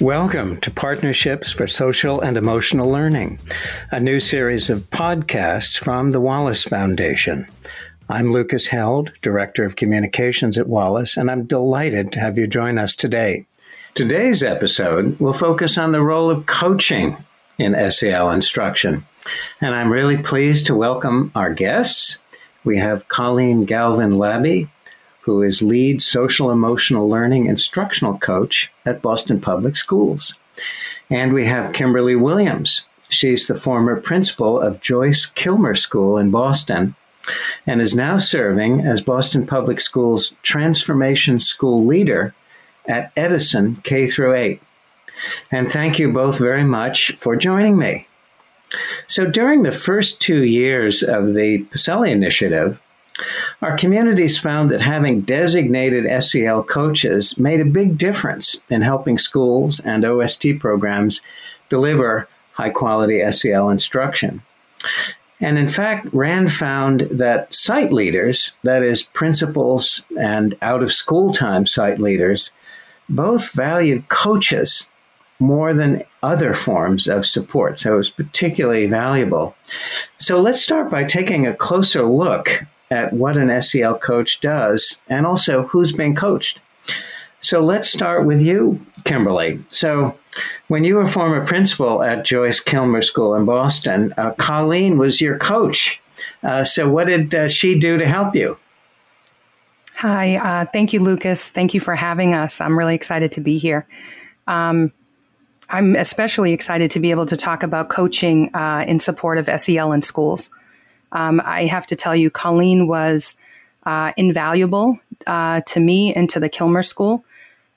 Welcome to Partnerships for Social and Emotional Learning, a new series of podcasts from the Wallace Foundation. I'm Lucas Held, Director of Communications at Wallace, and I'm delighted to have you join us today. Today's episode will focus on the role of coaching in SEL instruction. And I'm really pleased to welcome our guests. We have Colleen Galvin Labby, who is lead social emotional learning instructional coach at Boston Public Schools. And we have Kimberly Williams. She's the former principal of Joyce Kilmer School in Boston and is now serving as Boston Public Schools transformation school leader at Edison K through 8. And thank you both very much for joining me. So during the first two years of the PSELI Initiative, our communities found that having designated SEL coaches made a big difference in helping schools and OST programs deliver high quality SEL instruction. And in fact, RAND found that site leaders, that is, principals and out of school time site leaders, both valued coaches more than other forms of support. So it was particularly valuable. So let's start by taking a closer look at what an SEL coach does and also who's being coached. So let's start with you, Kimberly. So, when you were former principal at Joyce Kilmer School in Boston, uh, Colleen was your coach. Uh, so, what did uh, she do to help you? Hi, uh, thank you, Lucas. Thank you for having us. I'm really excited to be here. Um, I'm especially excited to be able to talk about coaching uh, in support of SEL in schools. Um, I have to tell you, Colleen was uh, invaluable uh, to me and to the Kilmer School.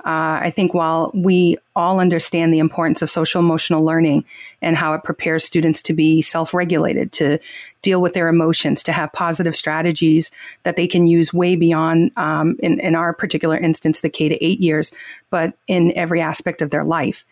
Uh, I think while we all understand the importance of social emotional learning and how it prepares students to be self regulated, to deal with their emotions, to have positive strategies that they can use way beyond, um, in, in our particular instance, the K to eight years, but in every aspect of their life.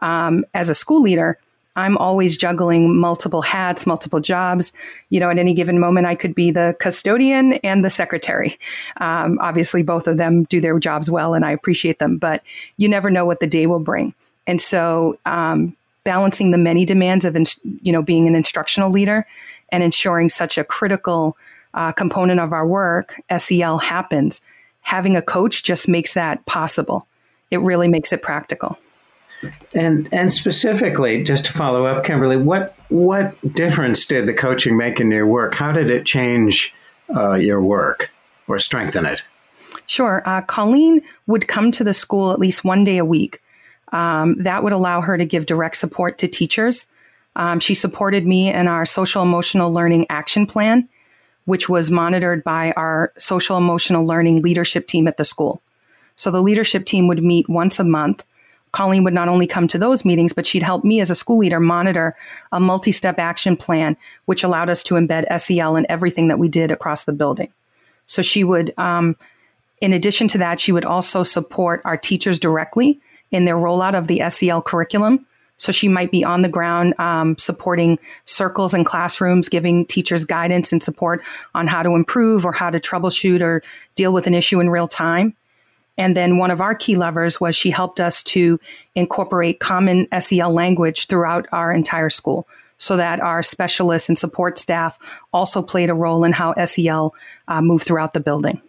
Um, as a school leader, I'm always juggling multiple hats, multiple jobs. You know, at any given moment, I could be the custodian and the secretary. Um, obviously, both of them do their jobs well, and I appreciate them, but you never know what the day will bring. And so, um, balancing the many demands of, you know, being an instructional leader and ensuring such a critical uh, component of our work, SEL happens. Having a coach just makes that possible. It really makes it practical. And and specifically, just to follow up, Kimberly, what what difference did the coaching make in your work? How did it change uh, your work or strengthen it? Sure. Uh, Colleen would come to the school at least one day a week. Um, that would allow her to give direct support to teachers. Um, she supported me in our social emotional learning action plan, which was monitored by our social emotional learning leadership team at the school. So the leadership team would meet once a month Colleen would not only come to those meetings, but she'd help me as a school leader monitor a multi step action plan, which allowed us to embed SEL in everything that we did across the building. So she would, um, in addition to that, she would also support our teachers directly in their rollout of the SEL curriculum. So she might be on the ground um, supporting circles and classrooms, giving teachers guidance and support on how to improve or how to troubleshoot or deal with an issue in real time. And then one of our key levers was she helped us to incorporate common SEL language throughout our entire school so that our specialists and support staff also played a role in how SEL uh, moved throughout the building.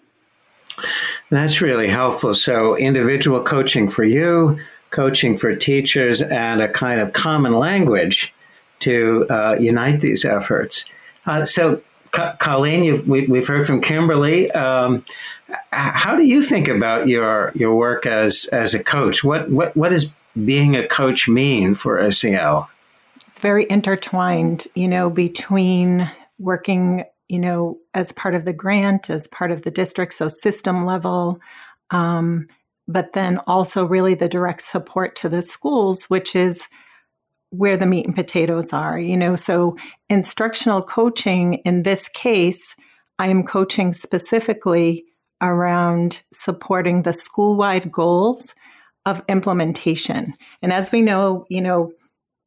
That's really helpful. So, individual coaching for you, coaching for teachers, and a kind of common language to uh, unite these efforts. Uh, so, Colleen, we, have heard from Kimberly. Um, how do you think about your your work as as a coach? What what what does being a coach mean for SEL? It's very intertwined, you know, between working, you know, as part of the grant, as part of the district, so system level, um, but then also really the direct support to the schools, which is where the meat and potatoes are, you know. So instructional coaching in this case, I am coaching specifically around supporting the school wide goals of implementation. And as we know, you know,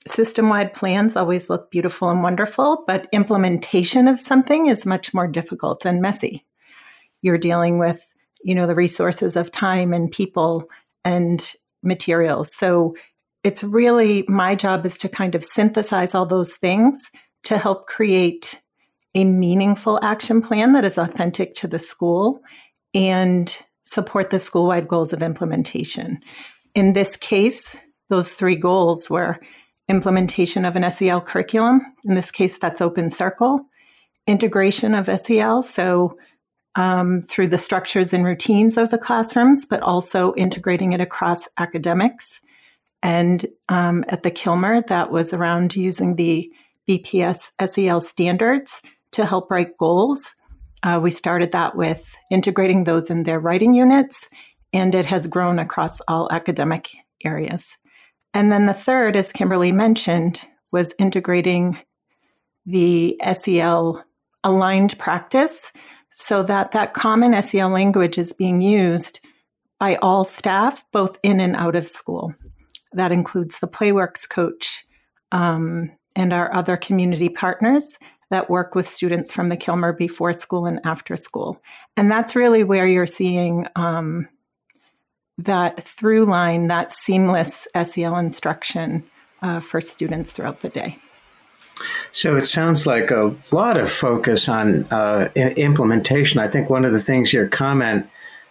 system wide plans always look beautiful and wonderful, but implementation of something is much more difficult and messy. You're dealing with, you know, the resources of time and people and materials. So it's really my job is to kind of synthesize all those things to help create a meaningful action plan that is authentic to the school and support the school wide goals of implementation. In this case, those three goals were implementation of an SEL curriculum. In this case, that's Open Circle, integration of SEL, so um, through the structures and routines of the classrooms, but also integrating it across academics. And um, at the Kilmer, that was around using the BPS SEL standards to help write goals. Uh, we started that with integrating those in their writing units, and it has grown across all academic areas. And then the third, as Kimberly mentioned, was integrating the SEL aligned practice so that that common SEL language is being used by all staff, both in and out of school. That includes the Playworks coach um, and our other community partners that work with students from the Kilmer before school and after school. And that's really where you're seeing um, that through line, that seamless SEL instruction uh, for students throughout the day. So it sounds like a lot of focus on uh, implementation. I think one of the things your comment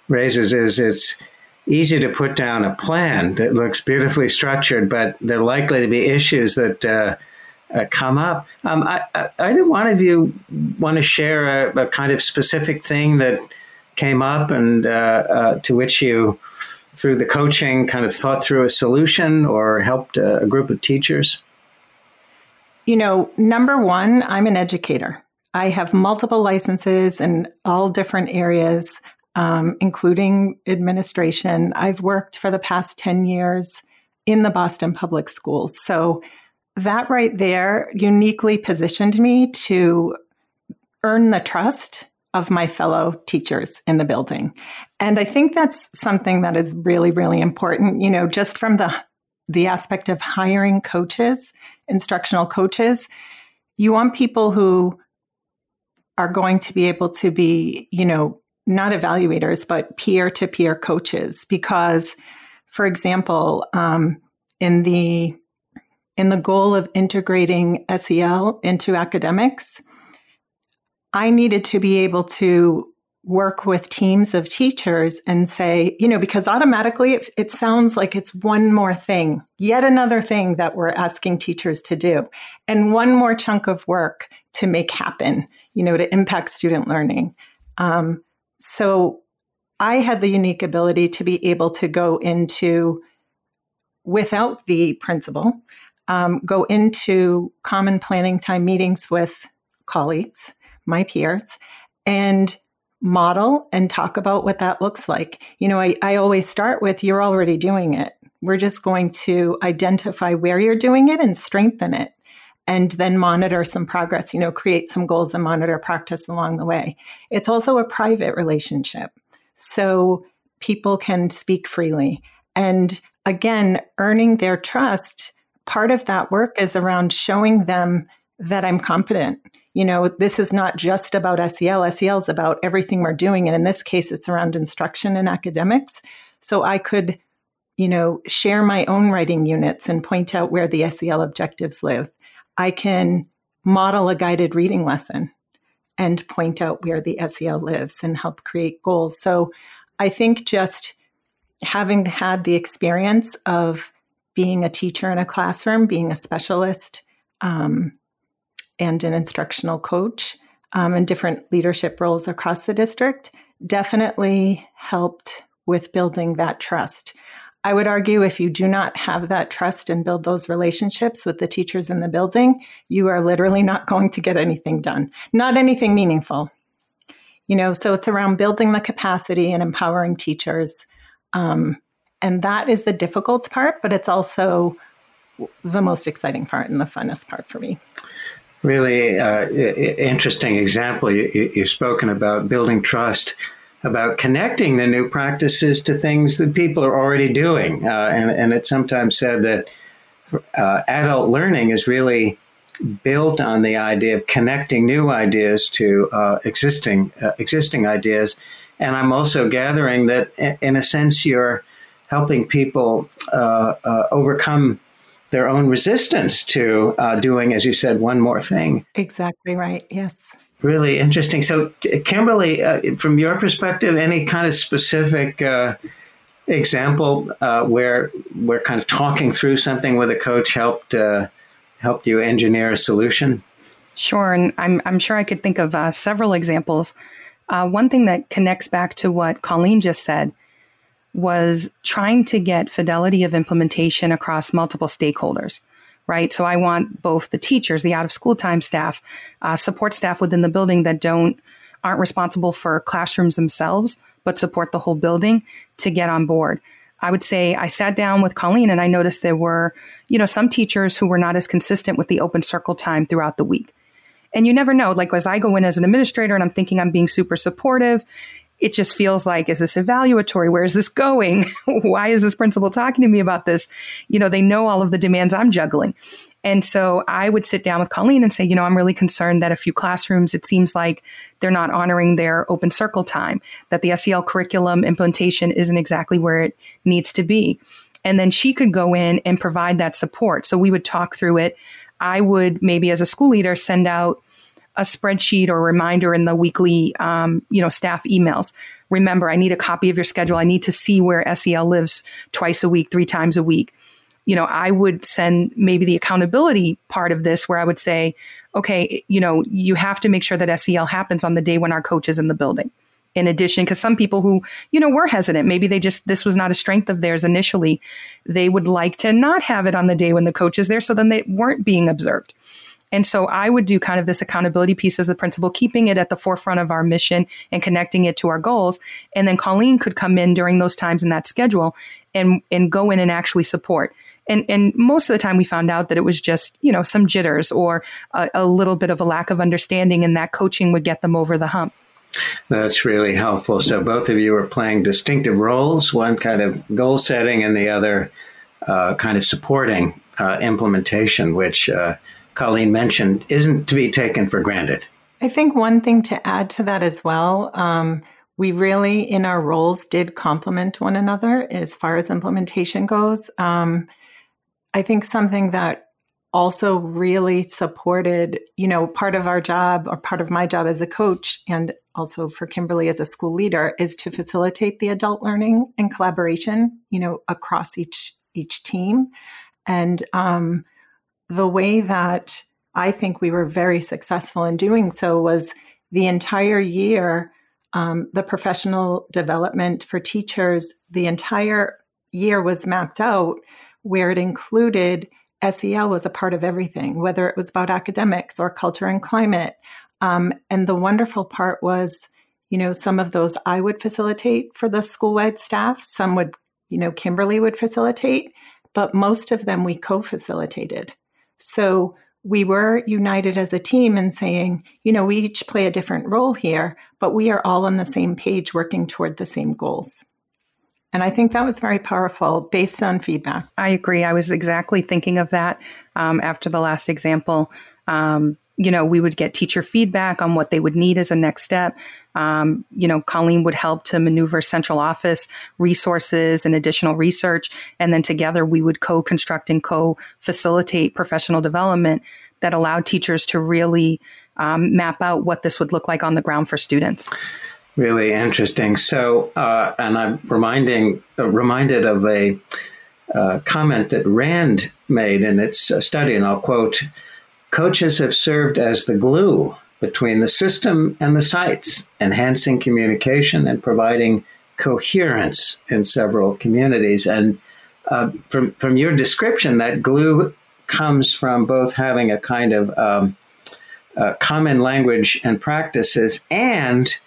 raises is it's easy to put down a plan that looks beautifully structured, but there are likely to be issues that uh, uh, come up. Um, I, I, either one of you want to share a, a, kind of specific thing that came up and uh, uh, to which you, through the coaching, kind of thought through a solution or helped a, a group of teachers? You know, number one, I'm an educator. I have multiple licenses in all different areas, um, including administration. I've worked for the past 10 years in the Boston Public Schools. So that right there uniquely positioned me to earn the trust of my fellow teachers in the building. And I think that's something that is really, really important, you know, just from the the aspect of hiring coaches, instructional coaches, you want people who are going to be able to be, you know, not evaluators, but peer to peer coaches. Because, for example, um, in the in the goal of integrating SEL into academics, I needed to be able to work with teams of teachers and say, you know, because automatically it, it, sounds like it's one more thing, yet another thing that we're asking teachers to do, and one more chunk of work to make happen, you know, to impact student learning. Um, so I had the unique ability to be able to go into, without the principal, um, go into common planning time meetings with colleagues, my peers, and model and talk about what that looks like. You know, I, I always start with you're already doing it. We're just going to identify where you're doing it and strengthen it and then monitor some progress, you know, create some goals and monitor practice along the way. It's also a private relationship. So people can speak freely. And again, earning their trust, part of that work is around showing them that I'm competent you know, this is not just about SEL. SEL is about everything we're doing. And in this case, it's around instruction and academics. So I could, you know, share my own writing units and point out where the SEL objectives live. I can model a guided reading lesson and point out where the SEL lives and help create goals. So I think just having had the experience of being a teacher in a classroom, being a specialist, um, and an instructional coach um, in different leadership roles across the district definitely helped with building that trust. I would argue if you do not have that trust and build those relationships with the teachers in the building, you are literally not going to get anything done, not anything meaningful. You know, so it's around building the capacity and empowering teachers. Um, and that is the difficult part, but it's also the most exciting part and the funnest part for me really uh, interesting example. You, have spoken about building trust, about connecting the new practices to things that people are already doing. Uh, and, and it's sometimes said that uh, adult learning is really built on the idea of connecting new ideas to uh, existing uh, existing ideas. And I'm also gathering that, in a sense, you're helping people uh, overcome their own resistance to uh, doing, as you said, one more thing. Exactly right. Yes. Really interesting. So, Kimberly, uh, from your perspective, any kind of specific uh, example uh, where where kind of talking through something with a coach helped uh, helped you engineer a solution? Sure, and I'm I'm sure I could think of uh, several examples. Uh, one thing that connects back to what Colleen just said was trying to get fidelity of implementation across multiple stakeholders. Right. So I want both the teachers, the out of school time staff, uh, support staff within the building that don't aren't responsible for classrooms themselves, but support the whole building to get on board. I would say I sat down with Colleen and I noticed there were, you know, some teachers who were not as consistent with the open circle time throughout the week. And you never know, like as I go in as an administrator and I'm thinking I'm being super supportive, it just feels like, is this evaluatory? Where is this going? Why is this principal talking to me about this? You know, they know all of the demands I'm juggling. And so I would sit down with Colleen and say, you know, I'm really concerned that a few classrooms, it seems like they're not honoring their open circle time, that the SEL curriculum implementation isn't exactly where it needs to be. And then she could go in and provide that support. So we would talk through it. I would maybe as a school leader send out a spreadsheet or reminder in the weekly, um, you know, staff emails. Remember, I need a copy of your schedule. I need to see where SEL lives twice a week, three times a week you know, I would send maybe the accountability part of this where I would say, okay, you know, you have to make sure that SEL happens on the day when our coach is in the building. In addition, because some people who, you know, were hesitant, maybe they just, this was not a strength of theirs initially. They would like to not have it on the day when the coach is there. So then they weren't being observed. And so I would do kind of this accountability piece as the principal, keeping it at the forefront of our mission and connecting it to our goals. And then Colleen could come in during those times in that schedule and, and go in and actually support. And, and most of the time we found out that it was just, you know, some jitters or a, a little bit of a lack of understanding and that coaching would get them over the hump. That's really helpful. So both of you are playing distinctive roles, one kind of goal setting and the other uh, kind of supporting uh, implementation, which uh, Colleen mentioned isn't to be taken for granted. I think one thing to add to that as well, um, we really in our roles did complement one another as far as implementation goes. Um, I think something that also really supported, you know, part of our job or part of my job as a coach and also for Kimberly as a school leader is to facilitate the adult learning and collaboration, you know, across each each team. And um, the way that I think we were very successful in doing so was the entire year, um, the professional development for teachers, the entire year was mapped out where it included SEL was a part of everything, whether it was about academics or culture and climate. Um, and the wonderful part was, you know, some of those I would facilitate for the school-wide staff, some would, you know, Kimberly would facilitate, but most of them we co facilitated. So we were united as a team in saying, you know, we each play a different role here, but we are all on the same page working toward the same goals. And I think that was very powerful based on feedback. I agree. I was exactly thinking of that um, after the last example. Um, you know, we would get teacher feedback on what they would need as a next step. Um, you know, Colleen would help to maneuver central office resources and additional research. And then together we would co construct and co facilitate professional development that allowed teachers to really um, map out what this would look like on the ground for students. Really interesting. So, uh, and I'm reminding uh, reminded of a uh, comment that Rand made in its uh, study, and I'll quote: "Coaches have served as the glue between the system and the sites, enhancing communication and providing coherence in several communities." And uh, from from your description, that glue comes from both having a kind of um, uh, common language and practices and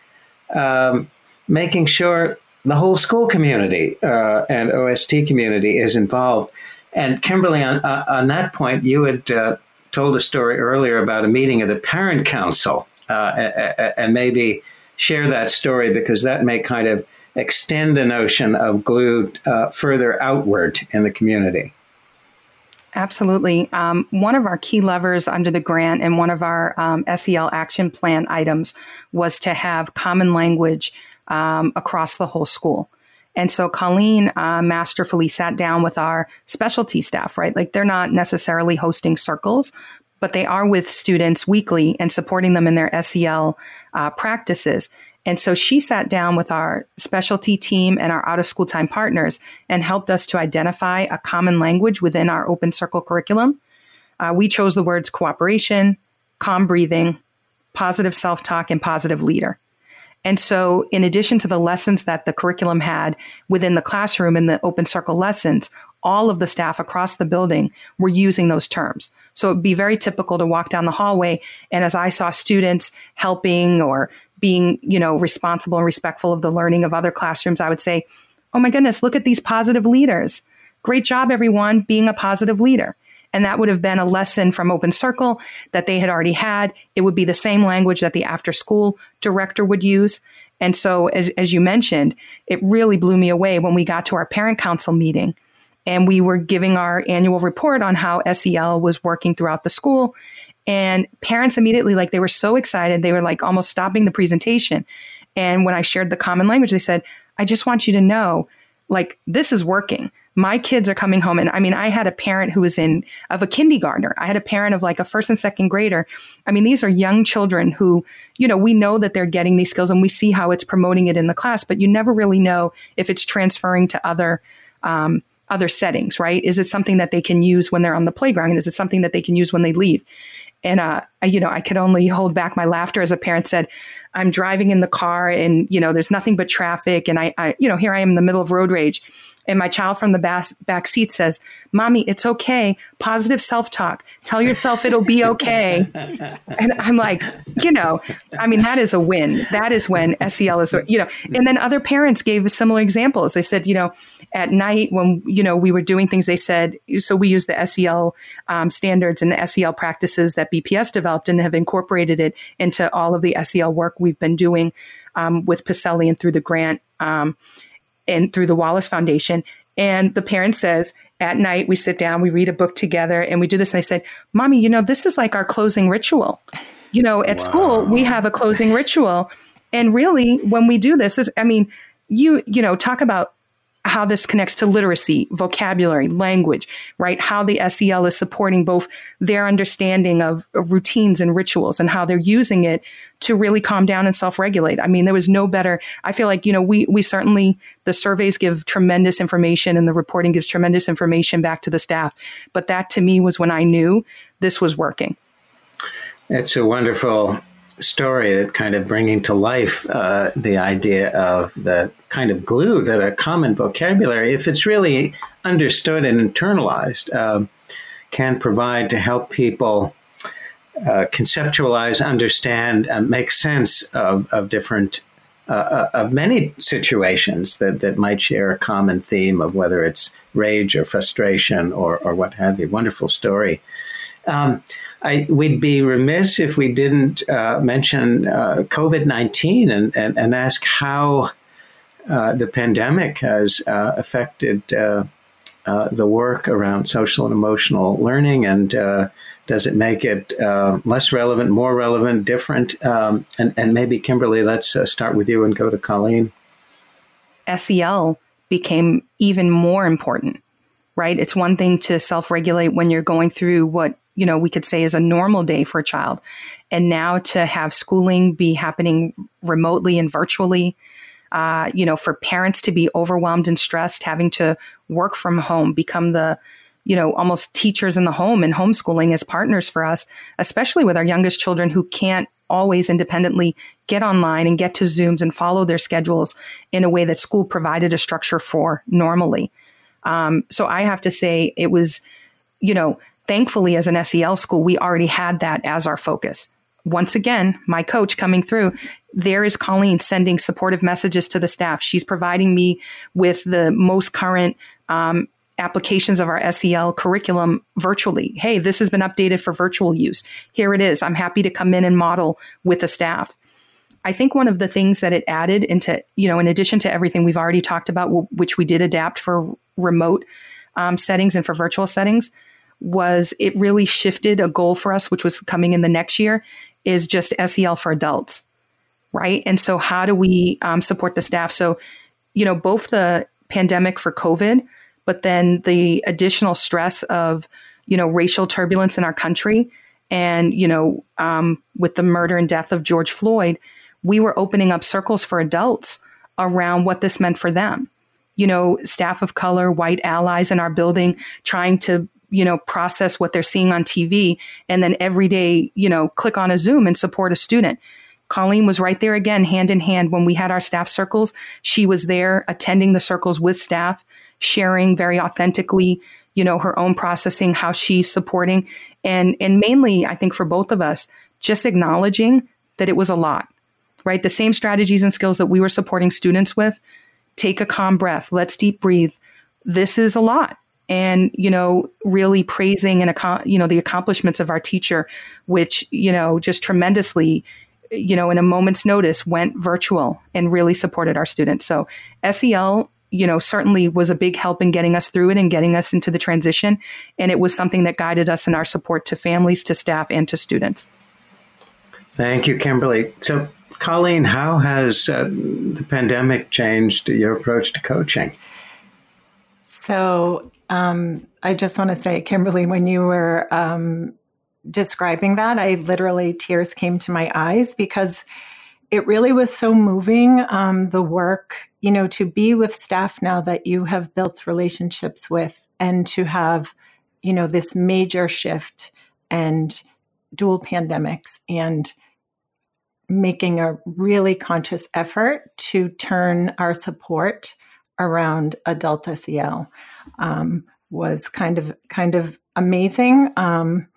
um, making sure the whole school community uh, and OST community is involved. And Kimberly, on, uh, on that point, you had uh, told a story earlier about a meeting of the parent council, uh, and maybe share that story because that may kind of extend the notion of glue uh, further outward in the community. Absolutely. Um, one of our key levers under the grant and one of our um, SEL action plan items was to have common language um, across the whole school. And so Colleen uh, masterfully sat down with our specialty staff, right? Like they're not necessarily hosting circles, but they are with students weekly and supporting them in their SEL uh, practices. And so she sat down with our specialty team and our out of school time partners and helped us to identify a common language within our open circle curriculum. Uh, we chose the words cooperation, calm breathing, positive self talk, and positive leader. And so, in addition to the lessons that the curriculum had within the classroom and the open circle lessons, all of the staff across the building were using those terms. So it'd be very typical to walk down the hallway. And as I saw students helping or being, you know, responsible and respectful of the learning of other classrooms, I would say, Oh my goodness, look at these positive leaders. Great job, everyone, being a positive leader. And that would have been a lesson from Open Circle that they had already had. It would be the same language that the after school director would use. And so, as, as you mentioned, it really blew me away when we got to our parent council meeting and we were giving our annual report on how SEL was working throughout the school. And parents immediately, like, they were so excited, they were like almost stopping the presentation. And when I shared the common language, they said, I just want you to know, like, this is working my kids are coming home and i mean i had a parent who was in of a kindergartner. I had a parent of like a first and second grader. I mean these are young children who you know we know that they're getting these skills and we see how it's promoting it in the class but you never really know if it's transferring to other um, other settings right? Is it something that they can use when they're on the playground and is it something that they can use when they leave? And uh, you know i could only hold back my laughter as a parent said i'm driving in the car and you know there's nothing but traffic and I, I you know here i am in the middle of road rage and my child from the back, back seat says, Mommy, it's okay. Positive self talk. Tell yourself it'll be okay. and I'm like, you know, I mean, that is a win. That is when SEL is, you know, and then other parents gave similar examples. They said, you know, at night when, you know, we were doing things, they said, so we use the SEL um, standards and the SEL practices that BPS developed and have incorporated it into all of the SEL work we've been doing um, with PSELI and through the grant. Um, and through the Wallace Foundation. And the parent says, at night, we sit down, we read a book together, and we do this. And I said, Mommy, you know, this is like our closing ritual. You know, at wow. school, we have a closing ritual. And really, when we do this, is I mean, you, you know, talk about how this connects to literacy, vocabulary, language, right? How the SEL is supporting both their understanding of, of, routines and rituals and how they're using it to really calm down and self-regulate. I mean, there was no better. I feel like, you know, we we certainly the surveys give tremendous information and the reporting gives tremendous information back to the staff. But that to me was when I knew this was working. It's a wonderful story that kind of bringing to life uh, the idea of the kind of glue that a common vocabulary, if it's really understood and internalized, um, can provide to help people uh, conceptualize, understand, and make sense of, of different. Uh, uh, of many situations that, that might share a common theme of whether it's rage or frustration or, or what have you. Wonderful story. Um, I, we'd be remiss if we didn't uh, mention uh, COVID 19 and, and, and, ask how uh, the pandemic has uh, affected uh, the work around social and emotional learning and does it make it less relevant, more relevant, different? Um, and, and maybe, Kimberly, let's start with you and go to Colleen. SEL became even more important right? It's one thing to self regulate when you're going through what you know, we could say is a normal day for a child. And now to have schooling be happening remotely and virtually, uh, you know, for parents to be overwhelmed and stressed, having to work from home, become the, you know, almost teachers in the home and homeschooling as partners for us, especially with our youngest children who can't always independently get online and get to Zooms and follow their schedules in a way that school provided a structure for normally. Um, so I have to say it was, you know, thankfully, as an SEL school, we already had that as our focus. Once again, my coach coming through, there is Colleen sending supportive messages to the staff. She's providing me with the most current um, applications of our SEL curriculum virtually. Hey, this has been updated for virtual use. Here it is. I'm happy to come in and model with the staff. I think one of the things that it added into, you know, in addition to everything we've already talked about, which we did adapt for remote um, settings and for virtual settings, was it really shifted a goal for us, which was coming in the next year, is just SEL for adults, right? And so, how do we um, support the staff? So, you know, both the pandemic for COVID, but then the additional stress of, you know, racial turbulence in our country. And, you know, um, with the murder and death of George Floyd, we were opening up circles for adults around what this meant for them. You know, staff of color, white allies in our building trying to, you know, process what they're seeing on TV and then every day, you know, click on a Zoom and support a student. Colleen was right there again, hand in hand. When we had our staff circles, she was there attending the circles with staff, sharing very authentically, you know, her own processing, how she's supporting. And, and mainly, I think for both of us, just acknowledging that it was a lot, right? The same strategies and skills that we were supporting students with. Take a calm breath. Let's deep breathe. This is a lot and you know really praising and you know the accomplishments of our teacher which you know just tremendously you know, in a moment's notice went virtual and really supported our students. So SEL, you know, certainly was a big help in getting us through it and getting us into the transition. And it was something that guided us in our support to families, to staff, and to students. Thank you, Kimberly. So, Colleen, how has uh, the pandemic changed your approach to coaching? So, um, I just want to say, Kimberly, when you were um, describing that, I literally tears came to my eyes because it really was so moving. Um, the work, you know, to be with staff now that you have built relationships with, and to have, you know, this major shift and dual pandemics and making a really conscious effort to turn our support around adult SEL um, was kind of kind of amazing. Um,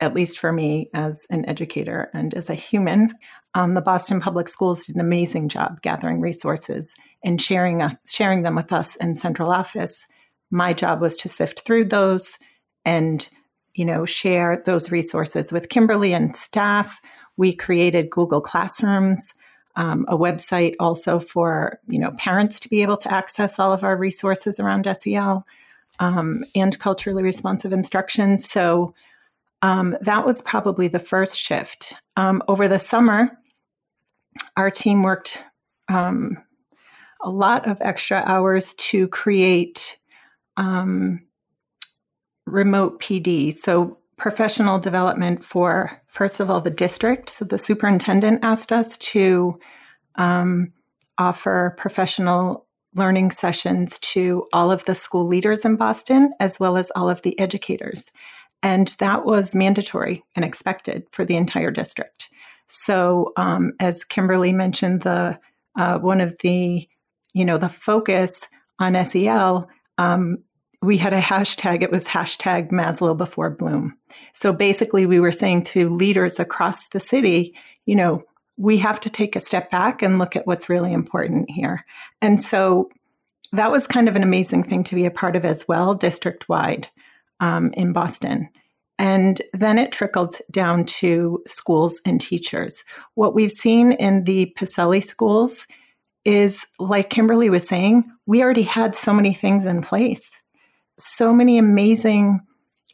at least for me as an educator and as a human, um, the Boston Public Schools did an amazing job gathering resources and sharing us, sharing them with us in central office. My job was to sift through those and, you know, share those resources with Kimberly and staff. We created Google Classrooms, um, a website also for you know parents to be able to access all of our resources around SEL um, and culturally responsive instruction. So um, that was probably the first shift. Um, over the summer, our team worked um, a lot of extra hours to create um, remote PD. So, professional development for, first of all, the district. So, the superintendent asked us to um, offer professional learning sessions to all of the school leaders in Boston, as well as all of the educators. And that was mandatory and expected for the entire district. So, um, as Kimberly mentioned, the uh, one of the you know the focus on SEL, um, we had a hashtag. It was hashtag Maslow before Bloom. So basically, we were saying to leaders across the city, you know, we have to take a step back and look at what's really important here. And so that was kind of an amazing thing to be a part of as well, district wide um, in Boston. And then it trickled down to schools and teachers. What we've seen in the PSELI schools is, like Kimberly was saying, we already had so many things in place. So many amazing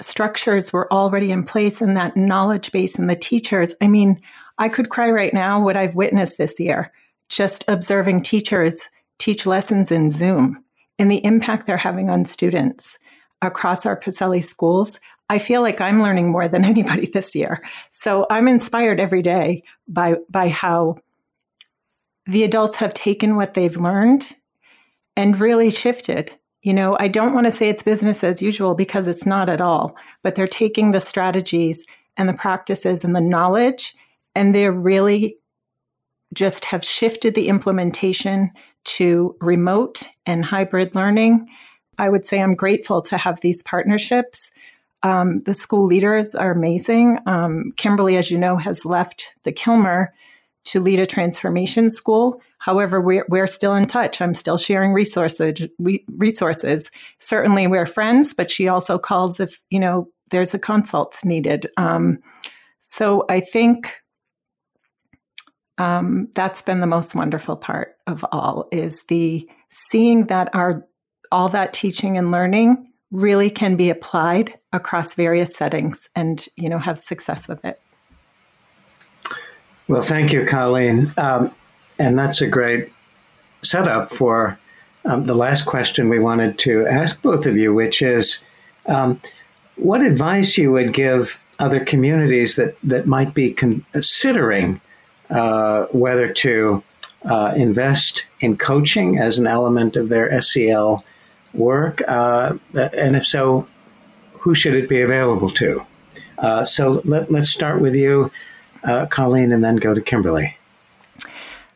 structures were already in place, and that knowledge base and the teachers. I mean, I could cry right now what I've witnessed this year, just observing teachers teach lessons in Zoom and the impact they're having on students across our PSELI schools, I feel like I'm learning more than anybody this year. So I'm inspired every day by by how the adults have taken what they've learned and really shifted. You know, I don't want to say it's business as usual because it's not at all, but they're taking the strategies and the practices and the knowledge and they're really just have shifted the implementation to remote and hybrid learning I would say I'm grateful to have these partnerships. Um, the school leaders are amazing. Um, Kimberly, as you know, has left the Kilmer to lead a transformation school. However, we're, we're still in touch. I'm still sharing resources. We, resources. Certainly, we're friends, but she also calls if you know there's a consults needed. Um, so I think um, that's been the most wonderful part of all is the seeing that our all that teaching and learning really can be applied across various settings and you know have success with it well thank you colleen um, and that's a great setup for um, the last question we wanted to ask both of you, which is um, what advice you would give other communities that, that might be considering uh, whether to uh, invest in coaching as an element of their SEL work, uh, and if so, who should it be available to? Uh, so let, us start with you, uh, Colleen, and then go to Kimberly.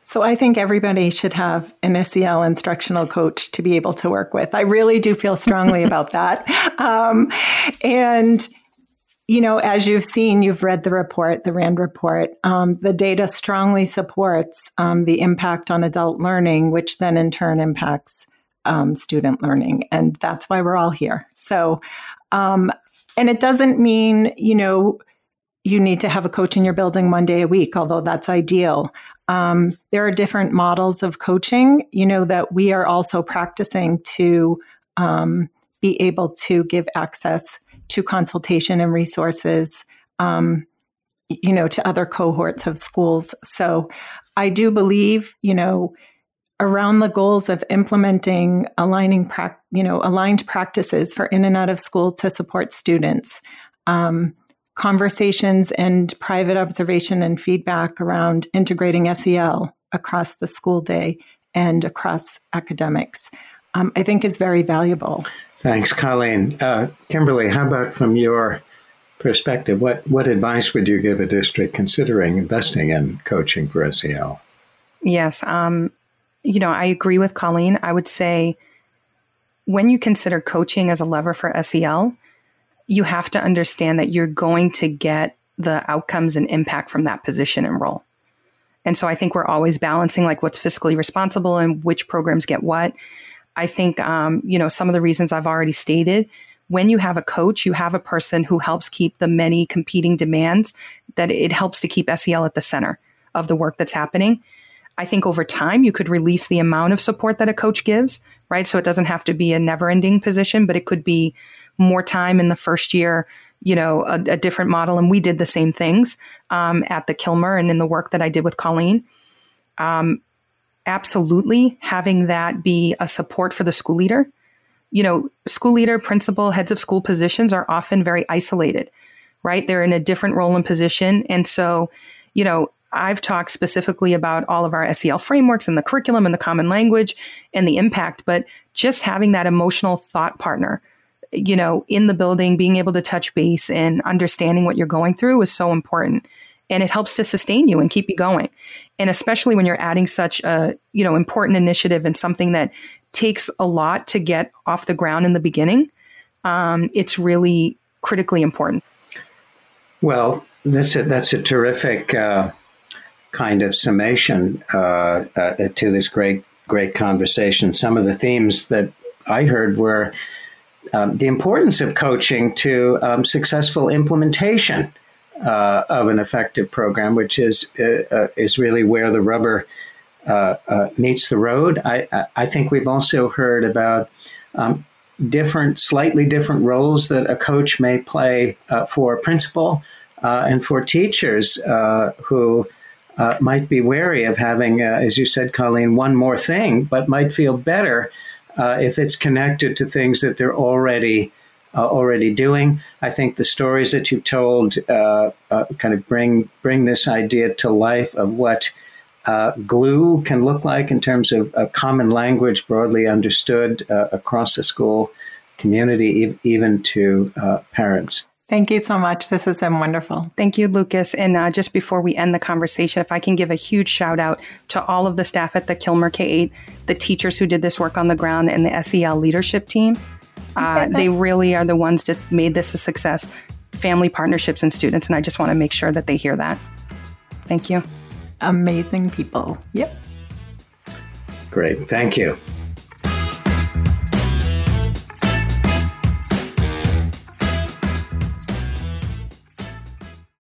So I think everybody should have an SEL instructional coach to be able to work with. I really do feel strongly about that. Um, and you know, as you've seen, you've read the report, the RAND report, um, the data strongly supports um, the impact on adult learning, which then in turn impacts um, student learning. And that's why we're all here. So, um, and it doesn't mean, you know, you need to have a coach in your building one day a week, although that's ideal. Um, there are different models of coaching, you know, that we are also practicing to um, be able to give access to consultation and resources, um, you know, to other cohorts of schools. So I do believe, you know, around the goals of implementing aligning, pra- you know, aligned practices for in and out of school to support students. Um, conversations and private observation and feedback around integrating SEL across the school day and across academics, um, I think is very valuable. Thanks, Colleen. Uh, Kimberly, how about from your perspective? What, what advice would you give a district considering investing in coaching for SEL? Yes. Um, you know, I agree with Colleen. I would say when you consider coaching as a lever for SEL, you have to understand that you're going to get the outcomes and impact from that position and role. And so I think we're always balancing like what's fiscally responsible and which programs get what. I think, um, you know, some of the reasons I've already stated. When you have a coach, you have a person who helps keep the many competing demands that it helps to keep SEL at the center of the work that's happening. I think over time you could release the amount of support that a coach gives, right? So it doesn't have to be a never ending position, but it could be more time in the first year, you know, a, a different model. And we did the same things um, at the Kilmer and in the work that I did with Colleen. Um, absolutely having that be a support for the school leader. You know, school leader, principal, heads of school positions are often very isolated, right? They're in a different role and position. And so, you know, I've talked specifically about all of our SEL frameworks and the curriculum and the common language and the impact, but just having that emotional thought partner, you know, in the building, being able to touch base and understanding what you're going through is so important and it helps to sustain you and keep you going. And especially when you're adding such a, you know, important initiative and something that takes a lot to get off the ground in the beginning, um, it's really critically important. Well, this that's a terrific uh, kind of summation uh, uh, to this great great conversation. Some of the themes that I heard were um, the importance of coaching to um, successful implementation uh, of an effective program, which is uh, uh is really where the rubber uh, uh, meets the road. I, I think we've also heard about um, different, slightly different roles that a coach may play for a principal and for teachers who. might be wary of having, as you said, Colleen, one more thing, but might feel better if it's connected to things that they're already uh, already doing. I think the stories that you've told uh, uh, kind of bring bring this idea to life of what uh, glue can look like in terms of a common language broadly understood uh, across the school community, e- even to uh, parents. Thank you so much. This has been wonderful. Thank you, Lucas. And uh, just before we end the conversation, if I can give a huge shout out to all of the staff at the Kilmer K 8, the teachers who did this work on the ground, and the SEL leadership team. Uh, they really are the ones that made this a success. Family partnerships and students, and I just want to make sure that they hear that. Thank you. Amazing people. Yep. Great. Thank you.